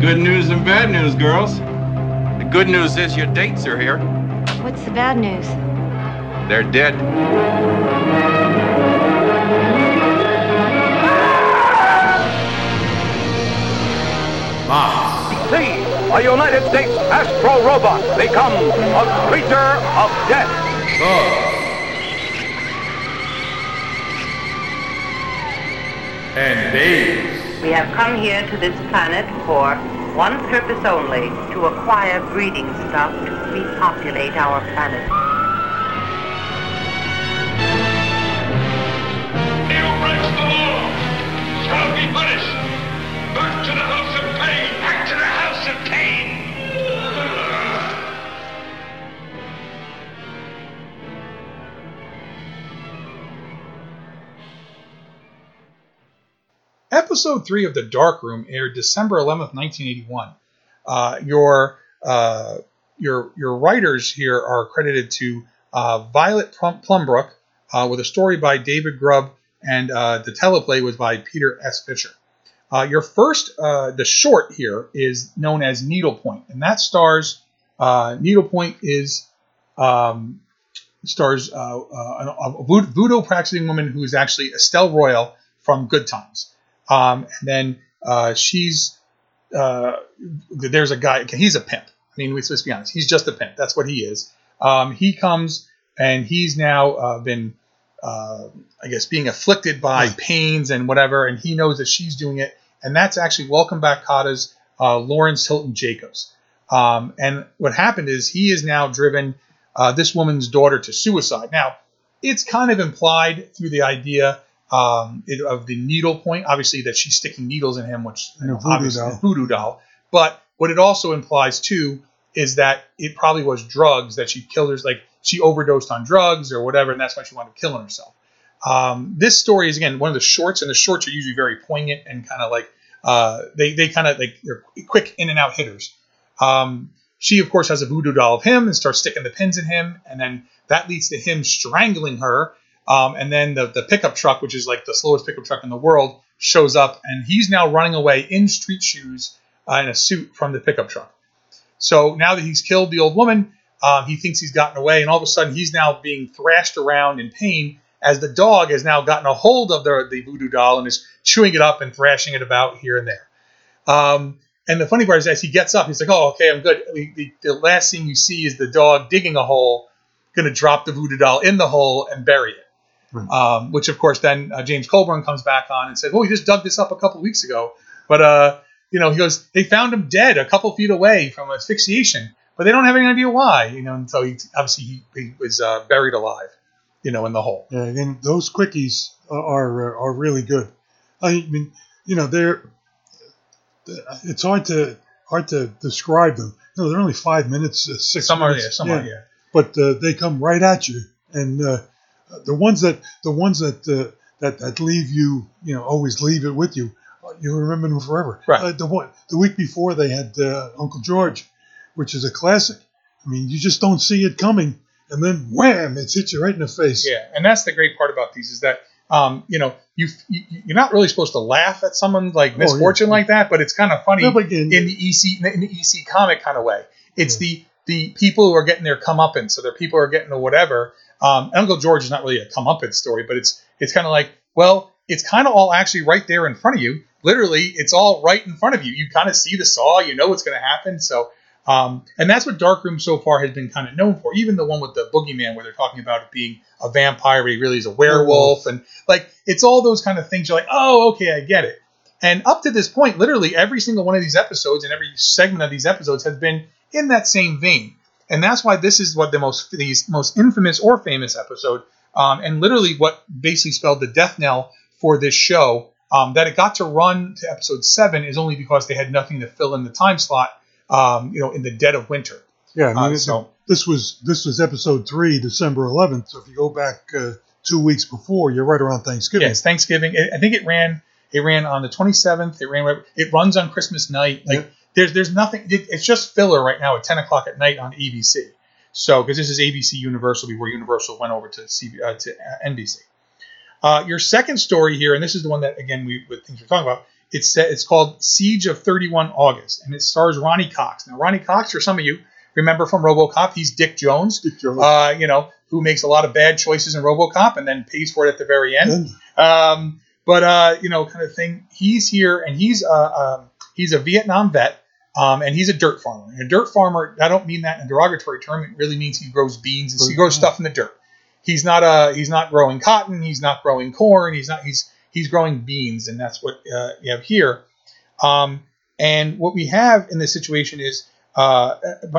Good news and bad news, girls. The good news is your dates are here. What's the bad news? They're dead. See, a United States Astro Robot becomes a creature of death. And babes. We have come here to this planet for one purpose only, to acquire breeding stock to repopulate our planet. Neil breaks the law. Shall be punished. Back to the house Episode three of The Dark Room aired December 11th, 1981. Uh, your uh, your your writers here are credited to uh, Violet Plum- Plumbrook uh, with a story by David Grubb, and uh, the teleplay was by Peter S. Fisher. Uh, your first, the short here is known as Needlepoint, and that stars Needlepoint is um, stars uh, uh, a, voodoo practicing woman who is actually Esther Rolle from Good Times. Um, and then uh, she's uh, there's a guy. He's a pimp. I mean, let's, let's be honest. He's just a pimp. That's what he is. Um, he comes and he's now uh, been, uh, I guess, being afflicted by pains and whatever, and he knows that she's doing it. And that's actually Welcome Back Kotter's uh, Lawrence Hilton Jacobs. Um, and what happened is he is now driven uh, this woman's daughter to suicide. Now, it's kind of implied through the idea um, it, of the needle point, obviously that she's sticking needles in him, which And a voodoo obviously doll. voodoo doll. But what it also implies too is that it probably was drugs that she killed her, like she overdosed on drugs or whatever, and that's why she wound up killing herself. Um, this story is again one of the shorts, and the shorts are usually very poignant and kind of like uh, they they kind of like they're quick in and out hitters. Um, she of course has a voodoo doll of him and starts sticking the pins in him, and then that leads to him strangling her. Um, and then the, the pickup truck, which is like the slowest pickup truck in the world, shows up, and he's now running away in street shoes uh, in a suit from the pickup truck. So now that he's killed the old woman, um, he thinks he's gotten away, and all of a sudden he's now being thrashed around in pain as the dog has now gotten a hold of the, the voodoo doll and is chewing it up and thrashing it about here and there. Um, and the funny part is, as he gets up, he's like, "Oh, okay, I'm good." The, the, the last thing you see is the dog digging a hole, going to drop the voodoo doll in the hole and bury it. Um, which, of course, then uh, James Coburn comes back on and says, "Well, he just dug this up a couple weeks ago, but uh, you know, he goes, they found him dead a couple feet away from asphyxiation, but they don't have any idea why, you know." And so he obviously he, he was uh, buried alive, you know, in the hole. Yeah, and those quickies are are, are really good. I mean, you know, they're it's hard to hard to describe them. You know, they're only five minutes, uh, six. Some are, yeah, some are, yeah. But uh, they come right at you, and uh, the ones that the ones that uh, that that leave you, you know, always leave it with you. uh, You remember them forever. Right. Uh, the one the week before they had uh, Uncle George, which is a classic. I mean, you just don't see it coming, and then wham, it's hit you right in the face. Yeah, and that's the great part about these is that um, you know you, you you're not really supposed to laugh at someone's like Oh, yeah. misfortune like that, but it's kind of funny No, again- in the EC in the EC comic kind of way. It's the the people who are getting their comeuppance, so their people are getting the whatever. Um, Uncle George is not really a comeuppance story, but it's it's kind of like well, it's kind of all actually right there in front of you. Literally, it's all right in front of you. You kind of see the saw, you know what's going to happen. So, um, and that's what Darkroom so far has been kind of known for. Even the one with the boogeyman, where they're talking about it being a vampire, but he really is a werewolf, and like it's all those kind of things. You're like, oh, okay, I get it. And up to this point, literally every single one of these episodes and every segment of these episodes has been in that same vein. And that's why this is what the most these most infamous or famous episode um, and literally what basically spelled the death knell for this show. Um, that it got to run to episode seven is only because they had nothing to fill in the time slot, um, you know, in the dead of winter. Yeah, I mean, Uh, so- this was this was episode three, December 11th. So if you go back uh, two weeks before, you're right around Thanksgiving. Yes, Thanksgiving. I I think it ran. It ran on the 27th. It ran. It runs on Christmas night. Like Yeah. There's there's nothing. It's just filler right now at 10 o'clock at night on ABC. So because this is ABC Universal before Universal went over to CB, uh, to uh, NBC. Uh, your second story here, and this is the one that again we with things we're talking about. It's it's called Siege of 31 August, and it stars Ronny Cox. Now Ronny Cox, for some of you remember from RoboCop, he's Dick Jones. Dick Jones. Uh, you know who makes a lot of bad choices in RoboCop and then pays for it at the very end. Um, but uh, you know, kind of thing. He's here, and he's uh, um, he's a Vietnam vet, um, and he's a dirt farmer. And a dirt farmer, I don't mean that in a derogatory term. It really means he grows beans and he grows stuff in the dirt. He's not uh he's not growing cotton. He's not growing corn. He's not he's he's growing beans, and that's what uh, you have here. Um, and what we have in this situation is uh,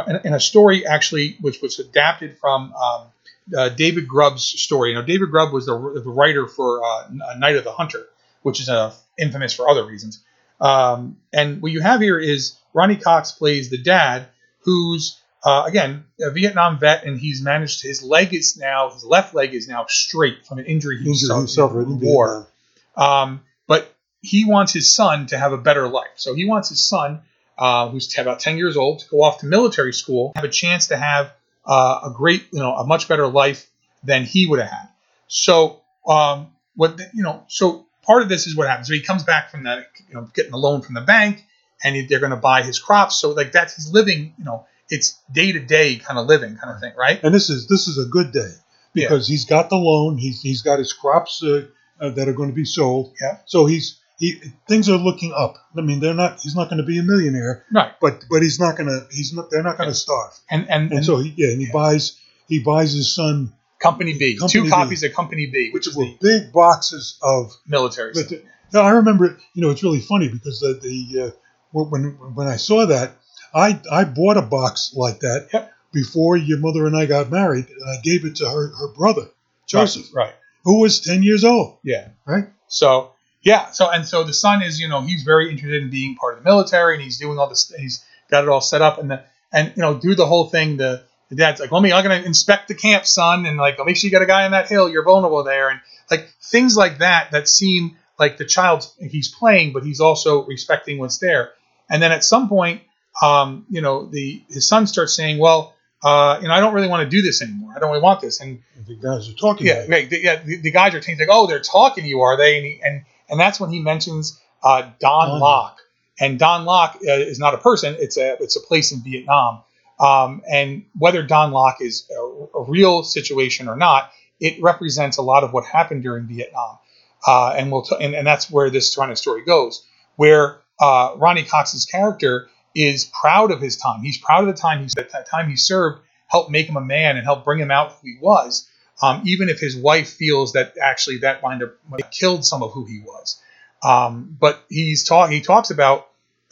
in, in a story actually, which was adapted from um, uh, David Grubb's story. You know, David Grubb was the, the writer for uh, Night of the Hunter, which is uh, infamous for other reasons. Um, and what you have here is Ronny Cox plays the dad, who's uh, again a Vietnam vet, and he's managed his leg is now his left leg is now straight from an injury he Injured suffered himself in in war. Um, but he wants his son to have a better life. So he wants his son, uh, who's t- about 10 years old, to go off to military school, have a chance to have uh, a great, you know, a much better life than he would have had. So, um, what, the, you know, so part of this is what happens. So he comes back from the, you know, getting a loan from the bank and he, they're going to buy his crops. So like that's his living, you know, it's day to day kind of living kind of thing, right? And this is this is a good day Yeah. because he's got the loan. He's he's got his crops uh, uh, that are going to be sold. Yeah. So he's he things are looking up. I mean, they're not. He's not going to be a millionaire, Right. but but he's not going to. He's not. They're not going to starve. And, and, And so he, yeah, and he buys he buys his son, Company B, Company two B. copies of Company B, which is were the big boxes of military. But stuff. the, no, I remember. You know, it's really funny because the the uh, when when I saw that, I I bought a box like that Yep. before your mother and I got married, and I gave it to her her brother Joseph, Right. right. who was ten years old. Yeah. Right. So yeah. So and so the son is, you know, he's very interested in being part of the military, and he's doing all this. He's got it all set up, and the and you know, do the whole thing. The the dad's like, "Let me, I'm going to inspect the camp, son, and like, make sure you got a guy on that hill. You're vulnerable there, and like things like that that seem like the child's he's playing, but he's also respecting what's there. And then at some point, um, you know, the his son starts saying, "Well, uh, you know, I don't really want to do this anymore. I don't really want this." And The guys are talking. yeah, about it. right. The, yeah, the, the guys are saying like, "Oh, they're talking to you, are they?" And he, and and that's when he mentions uh, Don Don. Locke. And Don Locke uh, is not a person; it's a it's a place in Vietnam. Um, and whether Don Locke is a, a real situation or not, it represents a lot of what happened during Vietnam. Uh, and we'll t- and, and that's where this kind of story goes, where uh, Ronny Cox's character is proud of his time. He's proud of the time he's the time he served, helped make him a man and helped bring him out who he was um, even if his wife feels that actually that might have killed some of who he was. Um, but he's talk he talks about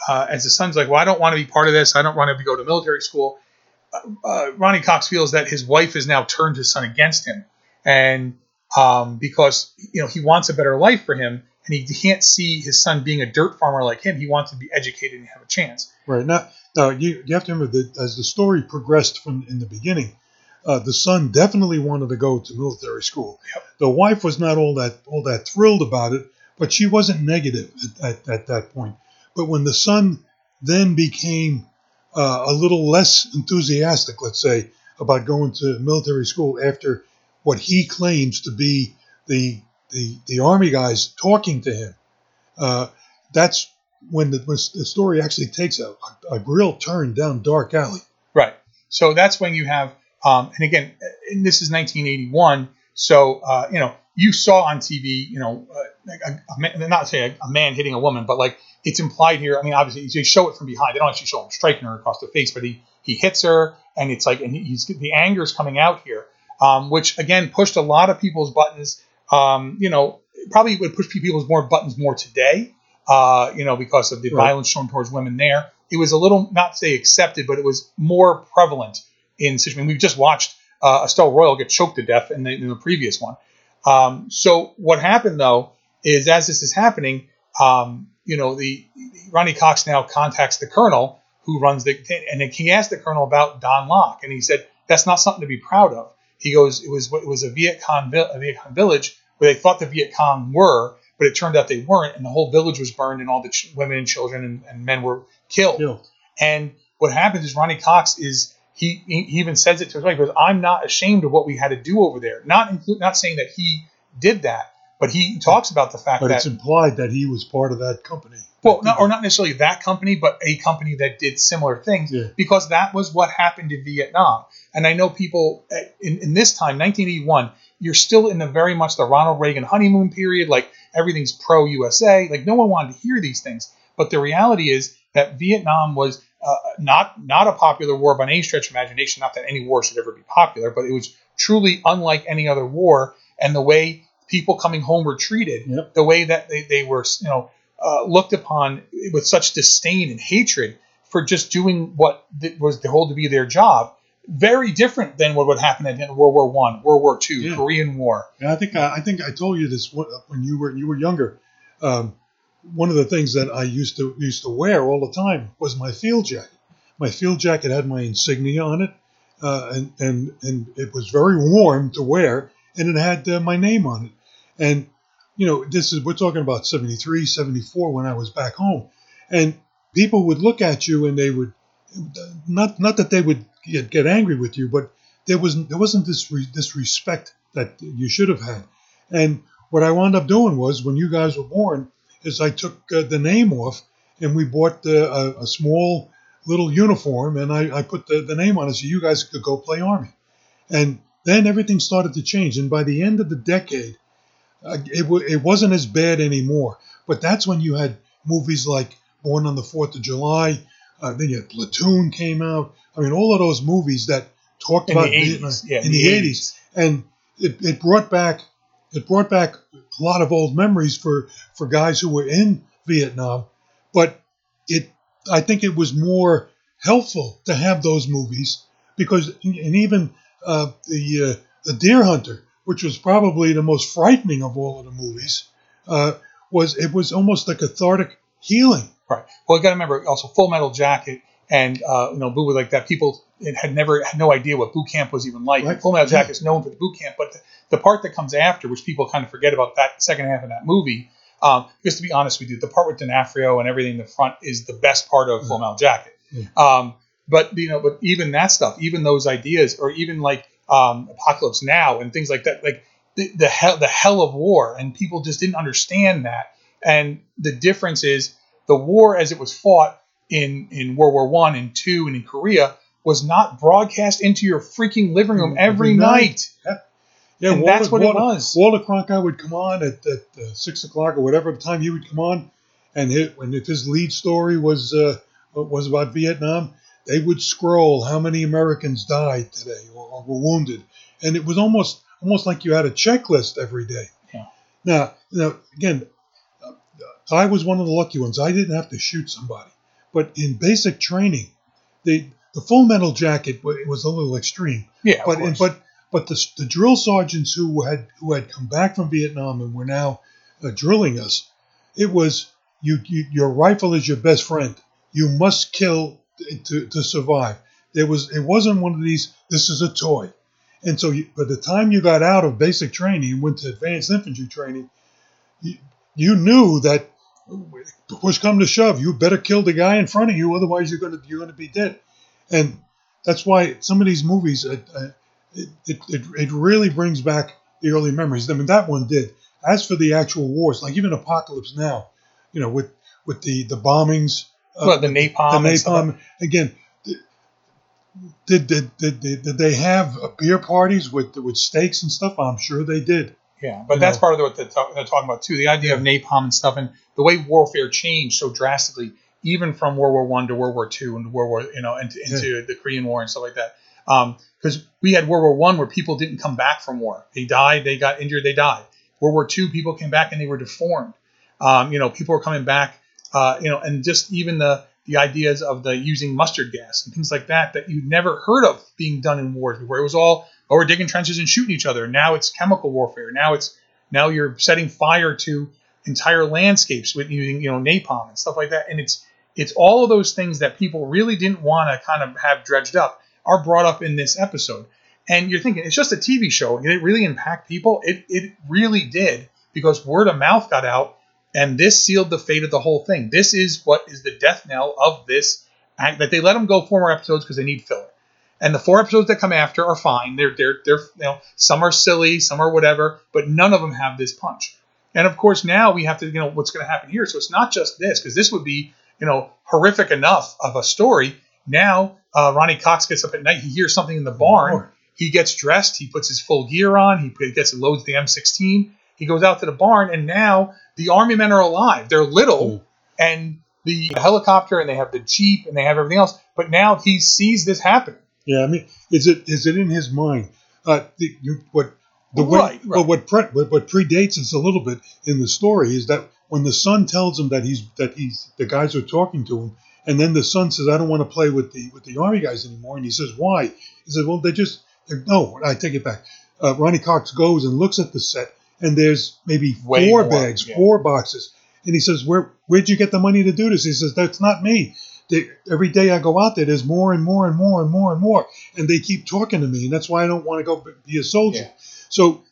uh, as the son's like, well, I don't want to be part of this. I don't want to go to military school. Uh, uh, Ronny Cox feels that his wife has now turned his son against him, and um, because you know he wants a better life for him, and he can't see his son being a dirt farmer like him. He wants to be educated and have a chance. Right now, now you you have to remember that as the story progressed from in the beginning, uh, the son definitely wanted to go to military school. Yep. The wife was not all that all that thrilled about it, but she wasn't negative at, at, at that point. But when the son then became uh, a little less enthusiastic, let's say, about going to military school after what he claims to be the the, the army guys talking to him, uh, that's when the, when the story actually takes a, a real turn down dark alley. Right. So that's when you have, um, and again, and this is 1981. So uh, you know, you saw on TV, you know, uh, a, a not say a, a man hitting a woman, but like it's implied here. I mean, obviously they show it from behind. They don't actually show him striking her across the face, but he he hits her, and it's like, and he's the anger is coming out here, um, which again pushed a lot of people's buttons. Um, you know, probably would push people's more buttons more today. Uh, you know, because of the Right. violence shown towards women there. It was a little, not say accepted, but it was more prevalent in situations. We've just watched uh, Esther Rolle get choked to death in the, in the previous one. Um, so what happened though is as this is happening, um, you know, the Ronny Cox now contacts the colonel who runs the, and then he asked the colonel about Don Locke, and he said that's not something to be proud of. He goes, it was it was a Viet Cong, a Viet Cong village where they thought the Viet Cong were, but it turned out they weren't, and the whole village was burned, and all the ch- women and children and, and men were killed. And what happens is Ronny Cox is he, he he even says it to his wife. He goes, "I'm not ashamed of what we had to do over there." Not include, not saying that he did that, but he talks about the fact But that it's implied that he was part of that company. well, not, or not necessarily that company, but a company that did similar things, Yeah. because that was what happened in Vietnam. And I know people uh, in, in this time, 1981, you're still in the very much the Ronald Reagan honeymoon period. Like everything's pro USA. Like no one wanted to hear these things. But the reality is that Vietnam was uh, not not a popular war by any stretch of imagination. Not that any war should ever be popular, but it was truly unlike any other war. And the way people coming home were treated, Yep. the way that they, they were, you know, uh, looked upon with such disdain and hatred for just doing what was told to be their job. Very different than what would happen in World War One, World War Two, Yeah. Korean War. And I think I, I think I told you this when when you were you were younger. Um, one of the things that I used to used to wear all the time was my field jacket. My field jacket had my insignia on it, uh, and and and it was very warm to wear, and it had uh, my name on it. And you know, this is we're talking about 73, 74 when I was back home, and people would look at you and they would not not that they would get, get angry with you, but there was there wasn't this re, this respect that you should have had. And what I wound up doing was when you guys were born, is I took uh, the name off and we bought uh, a, a small little uniform and I, I put the, the name on it so you guys could go play army. And then everything started to change. And by the end of the decade, it, w- it wasn't as bad anymore. But that's when you had movies like Born on the Fourth of July. Uh, then you had Platoon came out. I mean, all of those movies that talked In about 80s, Vietnam yeah, in the 80s, and it, it brought back it brought back a lot of old memories for for guys who were in Vietnam. But it, I think, it was more helpful to have those movies because, and even uh, the uh, the Deer Hunter, which was probably the most frightening of all of the movies, uh, was it was almost like a cathartic healing. Right. Well, I got to remember also Full Metal Jacket and uh, you know boot like that. People had never had no idea what boot camp was even like. Right. Full Metal. Jacket is known for the boot camp, but the, the part that comes after, which people kind of forget about that second half of that movie, um, because to be honest with you, the part with D'Onofrio and everything in the front is the best part of Full Metal Jacket. Um, but you know, but even that stuff, even those ideas, or even like um, Apocalypse Now and things like that, like the, the hell, the hell of war, and people just didn't understand that. And the difference is the war as it was fought in in World War One and two and in Korea was not broadcast into your freaking living room every, Every night. night. Yeah, And that's what it was. Walter Cronkite would come on at, at uh, six o'clock or whatever the time he would come on, and it, and if his lead story was uh, was about Vietnam, they would scroll how many Americans died today or, were wounded, and it was almost almost like you had a checklist every day. Yeah. Now, now again, uh, I was one of the lucky ones. I didn't have to shoot somebody, but in basic training, the the full metal jacket wa- was a little extreme Yeah, of but course. but but the, the drill sergeants who had who had come back from Vietnam and were now uh, drilling us, it was you, you your rifle is your best friend. You must kill to, to survive. There was it wasn't one of these. This is a toy, and so you, by the time you got out of basic training and went to advanced infantry training, you, you knew that push come to shove, you better kill the guy in front of you, otherwise you're gonna you're gonna be dead. And that's why some of these movies, uh, uh, it, it, it, it really brings back the early memories. I mean, that one did. As for the actual wars, like even Apocalypse Now, you know, with with the the bombings, uh, Well, the napalm the napalm again. Did, did, did, did, did they have uh, beer parties with with steaks and stuff? I'm sure they did. Yeah, but you that's know. part of what they're, talk- they're talking about too. The idea of napalm and stuff, and the way warfare changed so drastically, even from World War One to World War Two and World War, you know, into, into the Korean War and stuff like that. Because we had World War One where people didn't come back from war; they died, they got injured, they died. World War Two, people came back and they were deformed. Um, you know, people were coming back, uh, you know, and just even the the ideas of the using mustard gas and things like that that you'd never heard of being done in wars before. It was all oh, we're digging trenches and shooting each other. Now it's chemical warfare. Now it's now you're setting fire to entire landscapes with using you know napalm and stuff like that. And it's it's all of those things that people really didn't want to kind of have dredged up are brought up in this episode. And you're thinking it's just a TV show. Did it really impact people? It it really did because word of mouth got out, and this sealed the fate of the whole thing. This is what is the death knell of this act that they let them go four more episodes because they need filler. And the four episodes that come after are fine. They're they're they're you know some are silly, some are whatever, but none of them have this punch. And of course now we have to you know what's going to happen here. So it's not just this because this would be you know horrific enough of a story. Now uh, Ronny Cox gets up at night. He hears something in the barn. He gets dressed. He puts his full gear on. He gets loads the M16. He goes out to the barn, and now the army men are alive. They're little, Mm. and the helicopter, and they have the jeep, and they have everything else. But now he sees this happen. Yeah, I mean, is it is it in his mind? Uh, the, you, what the way, Right, right. But what, pre, what what predates us a little bit in the story is that when the son tells him that he's that he's the guys are talking to him, and then the son says, "I don't want to play with the with the army guys anymore," and he says, "Why?" He says, "Well, they just they're- no." I take it back. Uh, Ronny Cox goes and looks at the set, and there's maybe Way four more, bags, yeah. four boxes, and he says, "Where where'd you get the money to do this?" He says, "That's not me." They, every day I go out there, there's more and more and more and more and more, and they keep talking to me, and that's why I don't want to go be a soldier. Yeah. So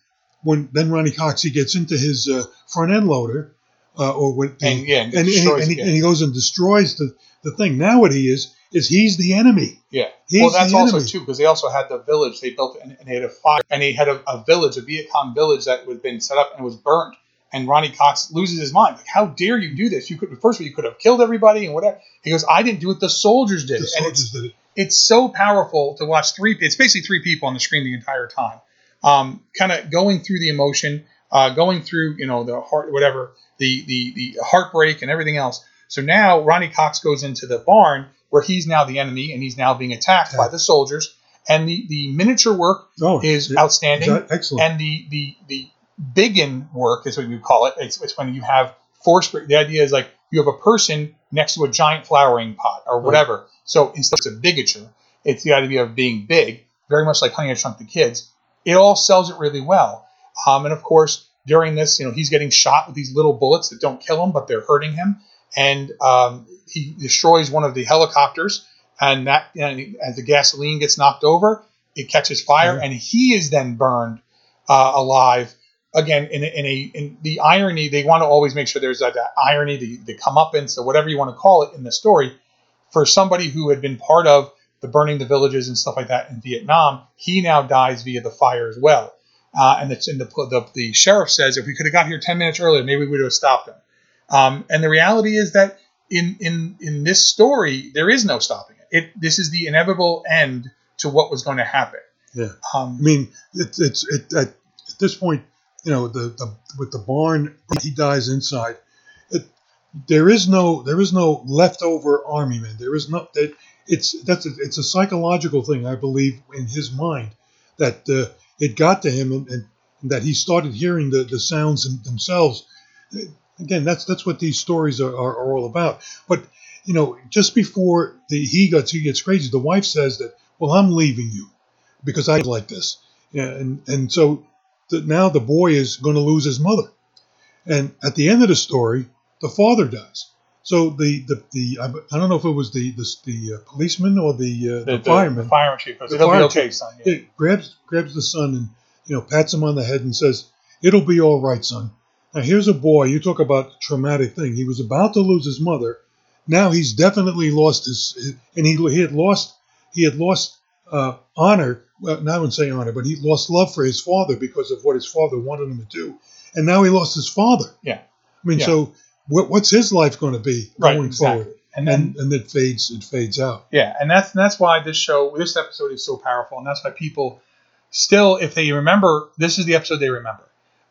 when then Ronny Cox he gets into his uh, front end loader, uh, or what, And, yeah, and and, and, he, destroys and, he, yeah. and he goes and destroys the, the thing. Now what he is is he's the enemy. Yeah. He's well, that's also enemy. too because they also had the village. They built and, and they had a fire, and they had a, a village, a Viet Cong village that had been set up and was burnt. And Ronny Cox loses his mind. Like, how dare you do this? You could first of all, you could have killed everybody and whatever. He goes, I didn't do it. The soldiers did The it. And it's soldiers did it. it's so powerful to watch three. It's basically three people on the screen the entire time, um, kind of going through the emotion, uh, going through you know the heart, whatever the the the heartbreak and everything else. So now Ronny Cox goes into the barn where he's now the enemy and he's now being attacked by the soldiers. And the the miniature work Oh, is yeah, outstanding. that excellent? And the the the biggin work is what you call it. It's, it's when you have force. The idea is like you have a person next to a giant flowering pot or whatever. So instead of a bigature, it's the idea of being big, very much like Honey I Shrunk the Kids. It all sells it really well. Um, and of course, during this, you know, he's getting shot with these little bullets that don't kill him, but they're hurting him. And um, he destroys one of the helicopters, and that and as the gasoline gets knocked over, it catches fire, Yeah. and he is then burned uh, alive. Again, in a, in a in the irony, they want to always make sure there's that, that irony, the, the comeuppance, or whatever you want to call it in the story. For somebody who had been part of the burning the villages and stuff like that in Vietnam, he now dies via the fire as well. Uh, and it's in the, the the sheriff says if we could have got here ten minutes earlier, maybe we would have stopped him. Um, and the reality is that in in in this story, there is no stopping it. It this is the inevitable end to what was going to happen. Yeah. Um, I mean, it's it's it, at, at this point, you know, the, the with the barn, he dies inside. It, there is no there is no leftover army man. There is no that it's that's a, it's a psychological thing, I believe, in his mind that uh, it got to him and, and, and that he started hearing the, the sounds themselves. Again, that's that's what these stories are, are, are all about. But you know, just before the he gets he gets crazy, the wife says that, "Well, I'm leaving you because I like this," yeah, and and so the, now the boy is going to lose his mother, and at the end of the story, the father dies. So the the, the I, don't know if it was the the, the uh, policeman or the, uh, the, the, fireman the fireman chief The "It'll be fire chief. son." Yeah. grabs grabs the son and you know pats him on the head and says, "It'll be all right, son." Now here's a boy. You talk about a traumatic thing. He was about to lose his mother. Now he's definitely lost his, his and he he had lost he had lost uh, honor. Well, not I wouldn't say honor, but he lost love for his father because of what his father wanted him to do, and now he lost his father. Yeah. I mean, Yeah. so what, what's his life going to be Right, going exactly. forward? And then And and it fades it fades out. Yeah, and that's and that's why this show, this episode is so powerful, and that's why people still, if they remember, this is the episode they remember.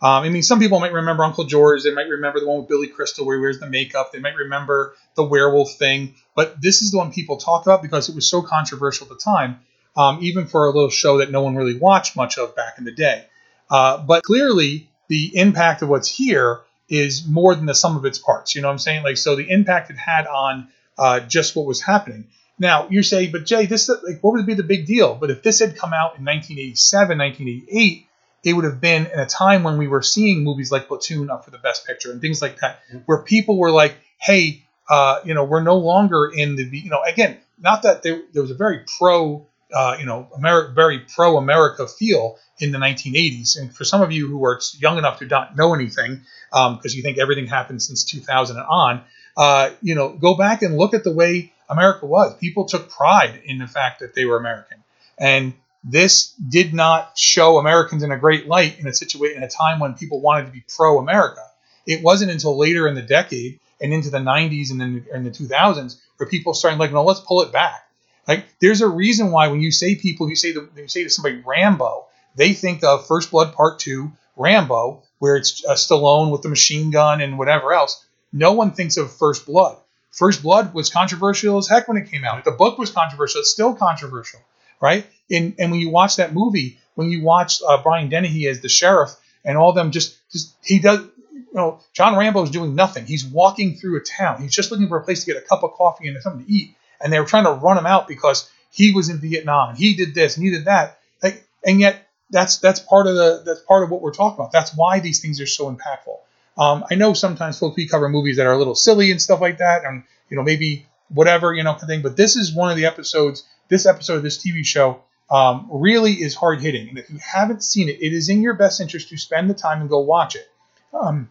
Um, I mean, some people might remember Uncle George. They might remember the one with Billy Crystal where he wears the makeup. They might remember the werewolf thing. But this is the one people talk about because it was so controversial at the time, um, even for a little show that no one really watched much of back in the day. Uh, but clearly, the impact of what's here is more than the sum of its parts. You know what I'm saying? Like, so the impact it had on uh, just what was happening. Now you say, but Jay, this like what would be the big deal? But if this had come out in 1987, 1988, it would have been in a time when we were seeing movies like Platoon up for the Best Picture and things like that, where people were like, hey, uh, you know, we're no longer in the, you know, again, not that there, there was a very pro, uh, you know, Ameri- very pro America feel in the 1980s. And for some of you who are young enough to not know anything, because um, you think everything happened since 2000 and on, uh, you know, go back and look at the way America was. People took pride in the fact that they were American, and this did not show Americans in a great light in a situation in a time when people wanted to be pro-America. It wasn't until later in the decade and into the 90s and then in the 2000s where people started like, no, let's pull it back. Like, there's a reason why when you say people, you say to, you say to somebody Rambo, they think of First Blood Part Two, Rambo, where it's a Stallone with the machine gun and whatever else. No one thinks of First Blood. First Blood was controversial as heck when it came out. The book was controversial. It's still controversial right? And and when you watch that movie, when you watch uh, Brian Dennehy as the sheriff and all them just just he does you know John Rambo is doing nothing. He's walking through a town. He's just looking for a place to get a cup of coffee and something to eat. And they were trying to run him out because he was in Vietnam he did this and he did that. Like, and yet that's that's part of the that's part of what we're talking about. That's why these things are so impactful. Um, I know sometimes folks we cover movies that are a little silly and stuff like that, and you know maybe whatever you know kind of thing. But this is one of the episodes this episode of this TV show um, really is hard hitting. And if you haven't seen it, it is in your best interest to spend the time and go watch it. Um,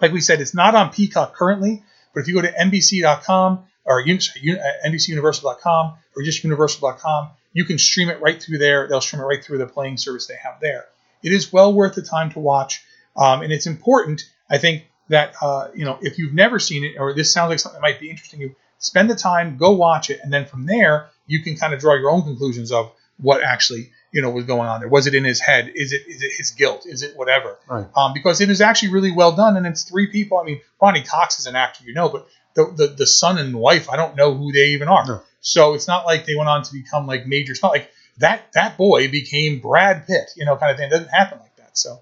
like we said, it's not on Peacock currently, but if you go to NBC.com or NBCUniversal.com uh, or just Universal.com, you can stream it right through there. They'll stream it right through the playing service they have there. It is well worth the time to watch, um, and it's important. I think that uh, you know if you've never seen it or this sounds like something that might be interesting you, spend the time, go watch it, and then from there you can kind of draw your own conclusions of what actually you know was going on there. Was it in his head? Is it is it his guilt? Is it whatever? Right. Um, because it is actually really well done, and it's three people. I mean, Ronny Cox is an actor, you know, but the, the, the son and wife, I don't know who they even are. No. So it's not like they went on to become like major. It's not like that that boy became Brad Pitt, you know, kind of thing. It doesn't happen like that. So,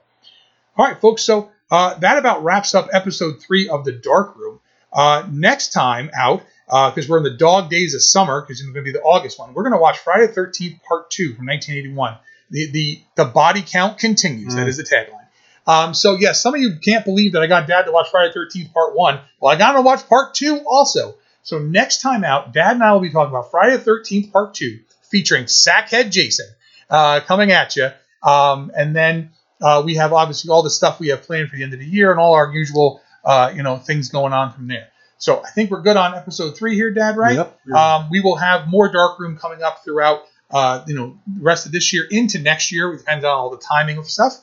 all right, folks. So uh, that about wraps up episode three of the Dark Room. Uh, next time out, because uh, we're in the dog days of summer, because it's going to be the August one. We're going to watch Friday the 13th Part 2 from 1981. The, the, the body count continues. Mm. That is the tagline. Um, so, yes, yeah, some of you can't believe that I got Dad to watch Friday the 13th Part 1. Well, I got him to watch Part 2 also. So, next time out, Dad and I will be talking about Friday the 13th Part 2, featuring Sackhead Jason uh, coming at you. Um, and then uh, we have obviously all the stuff we have planned for the end of the year and all our usual, uh, you know, things going on from there. So I think we're good on episode three here, Dad. Right? Yep. Um, we will have more Darkroom coming up throughout, uh, you know, the rest of this year into next year. It depends on all the timing of stuff.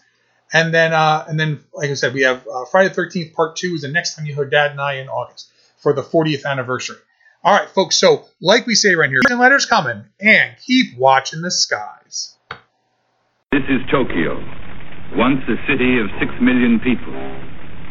And then, uh, and then, like I said, we have uh, Friday the Thirteenth Part Two is the next time you hear Dad and I in August for the 40th anniversary. All right, folks. So, like we say right here, letters coming, and keep watching the skies. This is Tokyo, once a city of six million people.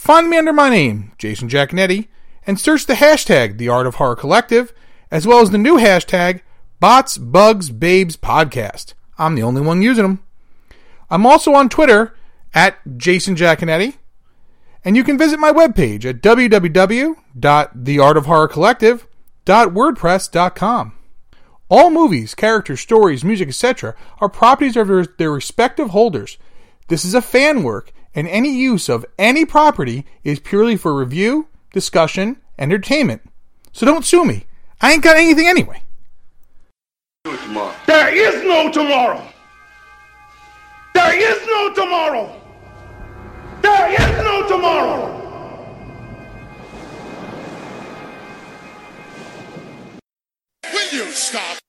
find me under my name, Jason Giaconetti, and search the hashtag The Art of Horror Collective, as well as the new hashtag Bots, Bugs, Babes Podcast. I'm the only one using them. I'm also on Twitter at Jason Giaconetti, and you can visit my webpage at www.theartofhorrorcollective.wordpress.com. All movies, characters, stories, music, etc. are properties of their respective holders. This is a fan work, and any use of any property is purely for review, discussion, entertainment. So don't sue me. I ain't got anything anyway. There is no tomorrow. There is no tomorrow. There is no tomorrow. Will you stop?